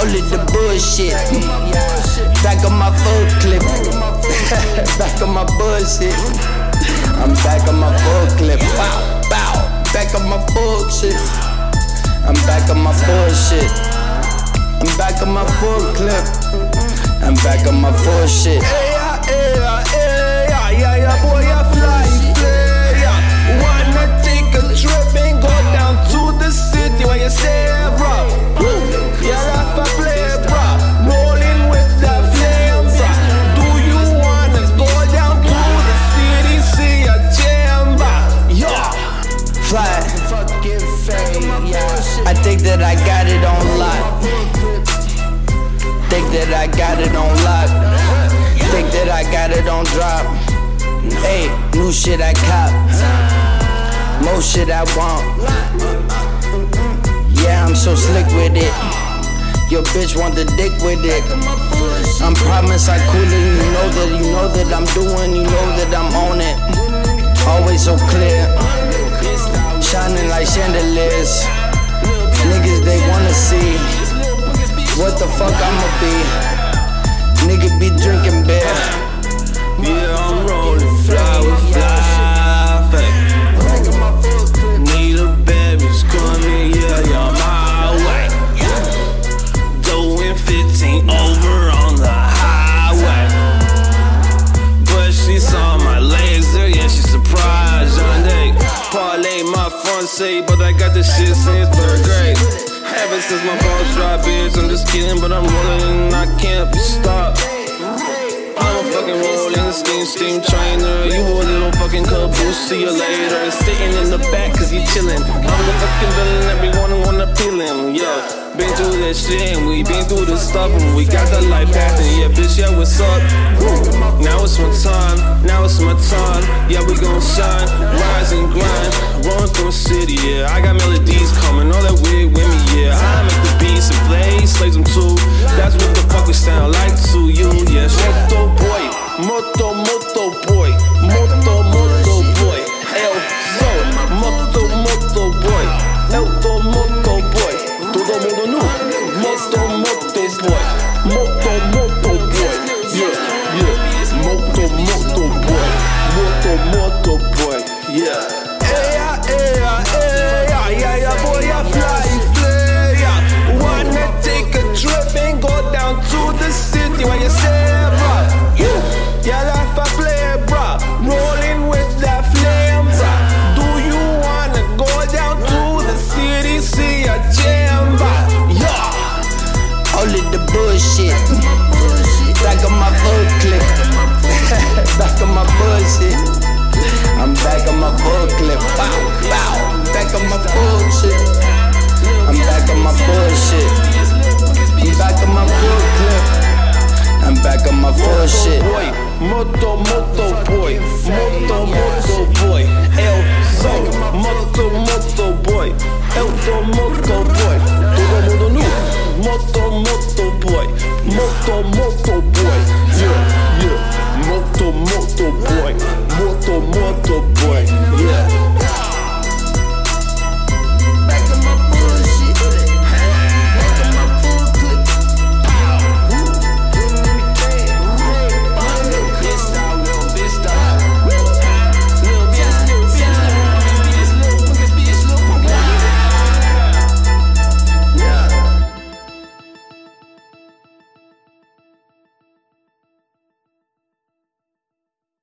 Only the bullshit. Back on my full clip. back on my bullshit. I'm back on my full clip. Bow, bow. Back on my bullshit. I'm back on my bullshit. I'm back on my full clip. I'm back on my full shit. Yeah, yeah, yeah, yeah, yeah, boy, I Think that I got it on drop. Hey, new shit I cop. More shit I want. Yeah, I'm so slick with it. Your bitch want the dick with it. I'm promise I cool it. You know that you know that I'm doing. You know that I'm on it. Always so clear. Shining like chandeliers. Niggas they wanna see what the fuck I'ma be. Nigga be drinking beer. Yeah, I'm rolling fly with FlyFay. Need a bitch coming, yeah, yeah, my way. Doing 15 over on the highway. But she saw my laser, yeah, she surprised. Parlay my but I got this shit since third grade. Ever since my boss dropped bitch, I'm just kidding, but I'm rolling and I can't steam, trainer. You a little fucking caboose, see you later. Sitting in the back cause you chillin'. I'm the fucking villain, everyone wanna peel him, yeah. Been through that shit and we been through the stuff and we got the life path and yeah, bitch, yeah, what's up? Now it's my time, now it's my time. Yeah, we gon' shine, rise and grind. Run through the city, yeah. I got melodies coming, all that weird with me, yeah. I make the beats and play, slaves them too. That's what the fuck we sound like elto, moto back of my full shit. Boy, moto, moto boy, moto, moto boy, el sol, moto, moto boy, el do moto boy, todo mundo nu, moto, moto boy, moto, moto boy, yeah, yeah, moto.